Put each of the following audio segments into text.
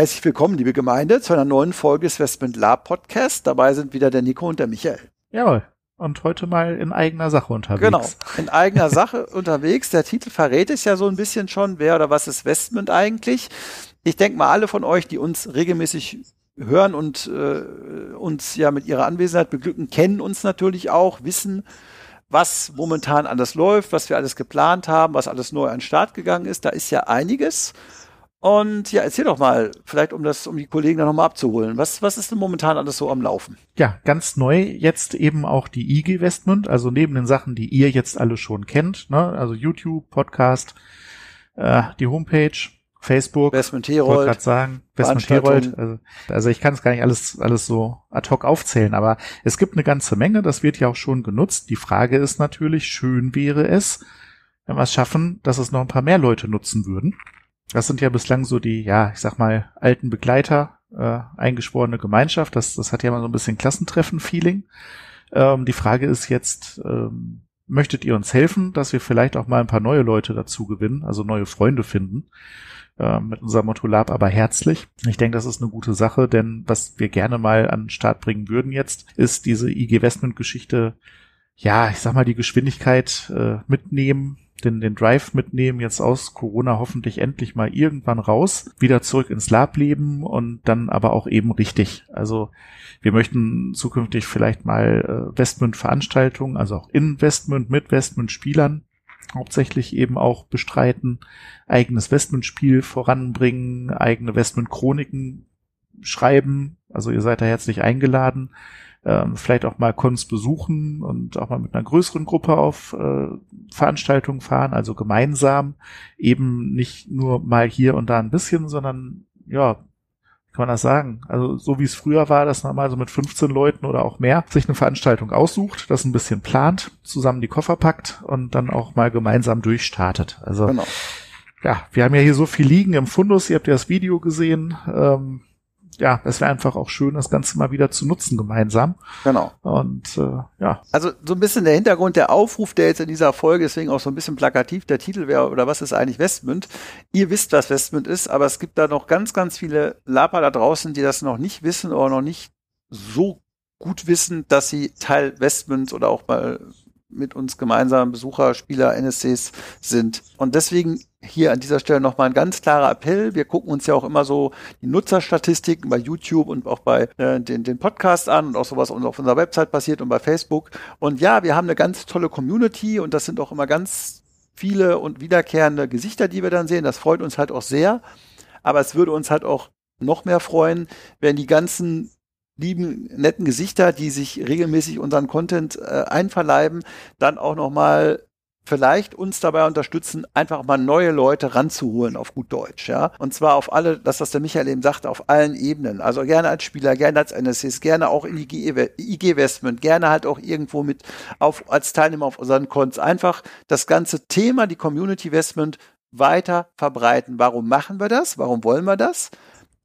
Herzlich willkommen, liebe Gemeinde, zu einer neuen Folge des Westment Lab Podcast. Dabei sind wieder der Nico und der Michael. Jawohl. Und heute mal in eigener Sache unterwegs. Genau, in eigener Sache unterwegs. Der Titel verrät es ja so ein bisschen schon, wer oder was ist Westment eigentlich. Ich denke mal, alle von euch, die uns regelmäßig hören und äh, uns ja mit ihrer Anwesenheit beglücken, kennen uns natürlich auch, wissen, was momentan alles läuft, was wir alles geplant haben, was alles neu an den Start gegangen ist. Da ist ja einiges. Und ja, erzähl doch mal, vielleicht um das, um die Kollegen da nochmal abzuholen. Was, was ist denn momentan alles so am Laufen? Ja, ganz neu jetzt eben auch die IG Westmund, also neben den Sachen, die ihr jetzt alle schon kennt, ne? also YouTube, Podcast, äh, die Homepage, Facebook, Westmund ich wollte gerade sagen, Westmund Herold. Also, also ich kann es gar nicht alles, alles so ad hoc aufzählen, aber es gibt eine ganze Menge, das wird ja auch schon genutzt. Die Frage ist natürlich, schön wäre es, wenn wir es schaffen, dass es noch ein paar mehr Leute nutzen würden. Das sind ja bislang so die, ja, ich sag mal, alten Begleiter, äh, eingeschworene Gemeinschaft. Das, das hat ja mal so ein bisschen Klassentreffen-Feeling. Ähm, die Frage ist jetzt, ähm, möchtet ihr uns helfen, dass wir vielleicht auch mal ein paar neue Leute dazu gewinnen, also neue Freunde finden? Äh, mit unserem Motto Lab aber herzlich. Ich denke, das ist eine gute Sache, denn was wir gerne mal an den Start bringen würden jetzt, ist diese IG Westment Geschichte, ja, ich sag mal, die Geschwindigkeit äh, mitnehmen, den, den Drive mitnehmen, jetzt aus Corona hoffentlich endlich mal irgendwann raus, wieder zurück ins Lab-Leben und dann aber auch eben richtig. Also wir möchten zukünftig vielleicht mal äh, Westmund-Veranstaltungen, also auch Investment mit Westmund-Spielern hauptsächlich eben auch bestreiten, eigenes Westmund-Spiel voranbringen, eigene Westmund-Chroniken schreiben. Also ihr seid da herzlich eingeladen ähm, vielleicht auch mal Cons besuchen und auch mal mit einer größeren Gruppe auf äh, Veranstaltungen fahren, also gemeinsam, eben nicht nur mal hier und da ein bisschen, sondern ja, kann man das sagen? Also so wie es früher war, dass man mal so mit 15 Leuten oder auch mehr sich eine Veranstaltung aussucht, das ein bisschen plant, zusammen die Koffer packt und dann auch mal gemeinsam durchstartet. Also genau. ja, wir haben ja hier so viel liegen im Fundus, ihr habt ja das Video gesehen. Ähm, ja, es wäre einfach auch schön, das Ganze mal wieder zu nutzen gemeinsam. Genau. Und äh, ja. Also so ein bisschen der Hintergrund, der Aufruf, der jetzt in dieser Folge, deswegen auch so ein bisschen plakativ, der Titel wäre, oder was ist eigentlich Westmünd? Ihr wisst, was Westmünd ist, aber es gibt da noch ganz, ganz viele Laper da draußen, die das noch nicht wissen oder noch nicht so gut wissen, dass sie Teil Westmünd oder auch mal mit uns gemeinsam Besucher, Spieler, NSCs sind. Und deswegen hier an dieser Stelle nochmal ein ganz klarer Appell. Wir gucken uns ja auch immer so die Nutzerstatistiken bei YouTube und auch bei äh, den, den Podcasts an und auch sowas auf unserer Website passiert und bei Facebook. Und ja, wir haben eine ganz tolle Community und das sind auch immer ganz viele und wiederkehrende Gesichter, die wir dann sehen. Das freut uns halt auch sehr. Aber es würde uns halt auch noch mehr freuen, wenn die ganzen lieben, netten Gesichter, die sich regelmäßig unseren Content äh, einverleiben, dann auch nochmal vielleicht uns dabei unterstützen, einfach mal neue Leute ranzuholen auf gut Deutsch, ja. Und zwar auf alle, das, was der Michael eben sagte, auf allen Ebenen. Also gerne als Spieler, gerne als NSCs, gerne auch in die IG-Investment, gerne halt auch irgendwo mit auf, als Teilnehmer auf unseren Cons. Einfach das ganze Thema, die Community Investment weiter verbreiten. Warum machen wir das? Warum wollen wir das?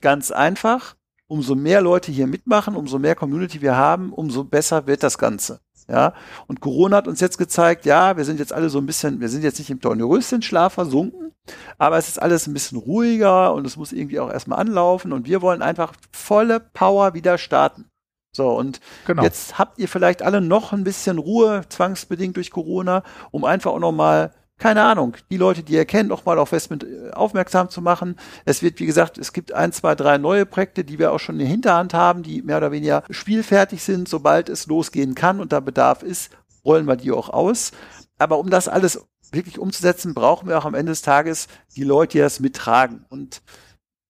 Ganz einfach, umso mehr Leute hier mitmachen, umso mehr Community wir haben, umso besser wird das Ganze. Ja, und Corona hat uns jetzt gezeigt, ja, wir sind jetzt alle so ein bisschen, wir sind jetzt nicht im Dornröschenschlaf versunken, aber es ist alles ein bisschen ruhiger und es muss irgendwie auch erstmal anlaufen und wir wollen einfach volle Power wieder starten. So, und genau. jetzt habt ihr vielleicht alle noch ein bisschen Ruhe, zwangsbedingt durch Corona, um einfach auch nochmal keine Ahnung, die Leute, die ihr kennt, auch mal auf Westment äh, aufmerksam zu machen. Es wird, wie gesagt, es gibt ein, zwei, drei neue Projekte, die wir auch schon in der Hinterhand haben, die mehr oder weniger spielfertig sind. Sobald es losgehen kann und da Bedarf ist, rollen wir die auch aus. Aber um das alles wirklich umzusetzen, brauchen wir auch am Ende des Tages die Leute, die das mittragen. Und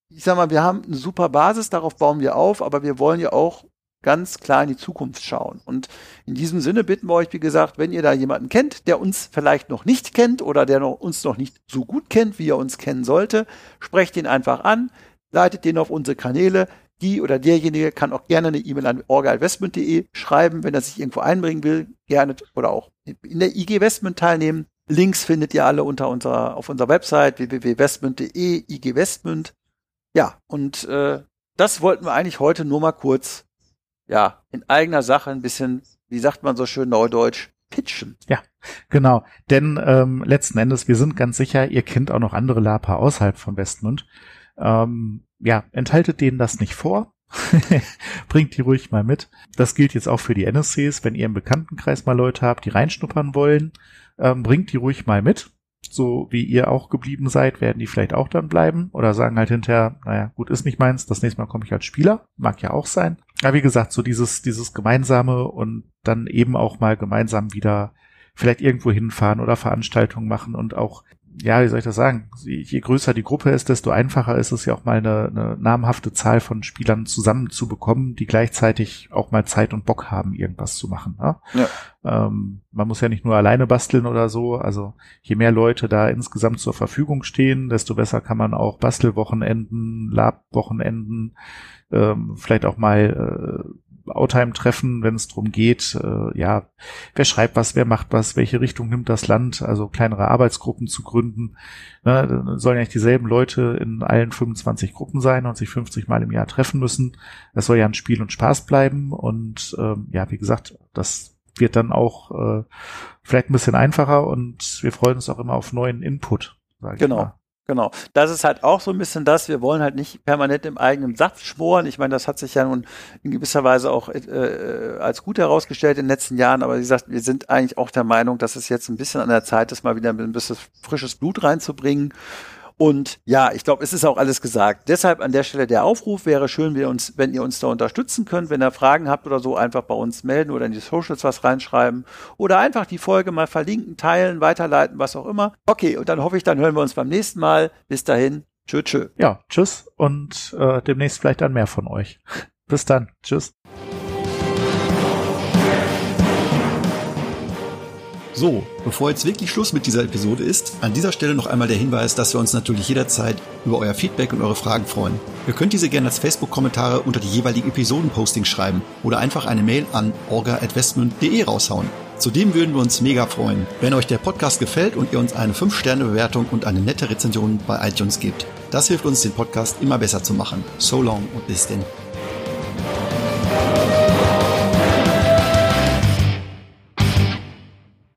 ich sag mal, wir haben eine super Basis, darauf bauen wir auf, aber wir wollen ja auch ganz klar in die Zukunft schauen. Und in diesem Sinne bitten wir euch, wie gesagt, wenn ihr da jemanden kennt, der uns vielleicht noch nicht kennt oder der noch, uns noch nicht so gut kennt, wie er uns kennen sollte, sprecht ihn einfach an, leitet den auf unsere Kanäle. Die oder derjenige kann auch gerne eine E-Mail an orgainvestment.de schreiben, wenn er sich irgendwo einbringen will, gerne oder auch in der IG Investment teilnehmen. Links findet ihr alle unter unserer, auf unserer Website www.investment.de, IG Investment. Ja, und äh, das wollten wir eigentlich heute nur mal kurz, ja, in eigener Sache ein bisschen, wie sagt man so schön neudeutsch, pitchen. Ja, genau. Denn ähm, letzten Endes, wir sind ganz sicher, ihr kennt auch noch andere Lapa außerhalb von Westmund. Ähm, ja, enthaltet denen das nicht vor. Bringt die ruhig mal mit. Das gilt jetzt auch für die NSCs, wenn ihr im Bekanntenkreis mal Leute habt, die reinschnuppern wollen, ähm, bringt die ruhig mal mit so wie ihr auch geblieben seid, werden die vielleicht auch dann bleiben oder sagen halt hinterher, naja, gut, ist nicht meins, das nächste Mal komme ich als Spieler, mag ja auch sein. Aber wie gesagt, so dieses, dieses gemeinsame und dann eben auch mal gemeinsam wieder vielleicht irgendwo hinfahren oder Veranstaltungen machen und auch ja, wie soll ich das sagen? Je größer die Gruppe ist, desto einfacher ist es ja auch mal eine, eine namhafte Zahl von Spielern zusammen zu bekommen, die gleichzeitig auch mal Zeit und Bock haben, irgendwas zu machen. Ne? Ja. Ähm, man muss ja nicht nur alleine basteln oder so. Also je mehr Leute da insgesamt zur Verfügung stehen, desto besser kann man auch Bastelwochenenden, Labwochenenden, ähm, vielleicht auch mal äh, Outtime-Treffen, wenn es darum geht, äh, ja, wer schreibt was, wer macht was, welche Richtung nimmt das Land, also kleinere Arbeitsgruppen zu gründen. Ne, sollen ja nicht dieselben Leute in allen 25 Gruppen sein und sich 50 Mal im Jahr treffen müssen. Das soll ja ein Spiel und Spaß bleiben und ähm, ja, wie gesagt, das wird dann auch äh, vielleicht ein bisschen einfacher und wir freuen uns auch immer auf neuen Input. Genau. Genau. Das ist halt auch so ein bisschen das. Wir wollen halt nicht permanent im eigenen Saft schmoren. Ich meine, das hat sich ja nun in gewisser Weise auch äh, als gut herausgestellt in den letzten Jahren. Aber wie gesagt, wir sind eigentlich auch der Meinung, dass es jetzt ein bisschen an der Zeit ist, mal wieder ein bisschen frisches Blut reinzubringen. Und ja, ich glaube, es ist auch alles gesagt. Deshalb an der Stelle der Aufruf wäre schön, wir uns, wenn ihr uns da unterstützen könnt, wenn ihr Fragen habt oder so, einfach bei uns melden oder in die Socials was reinschreiben oder einfach die Folge mal verlinken, teilen, weiterleiten, was auch immer. Okay, und dann hoffe ich, dann hören wir uns beim nächsten Mal. Bis dahin, tschö, tschö. Ja, tschüss und äh, demnächst vielleicht dann mehr von euch. Bis dann, tschüss. So, bevor jetzt wirklich Schluss mit dieser Episode ist, an dieser Stelle noch einmal der Hinweis, dass wir uns natürlich jederzeit über euer Feedback und eure Fragen freuen. Ihr könnt diese gerne als Facebook-Kommentare unter die jeweiligen Episoden-Postings schreiben oder einfach eine Mail an orga.westmund.de raushauen. Zudem würden wir uns mega freuen, wenn euch der Podcast gefällt und ihr uns eine 5-Sterne-Bewertung und eine nette Rezension bei iTunes gebt. Das hilft uns, den Podcast immer besser zu machen. So long und bis denn.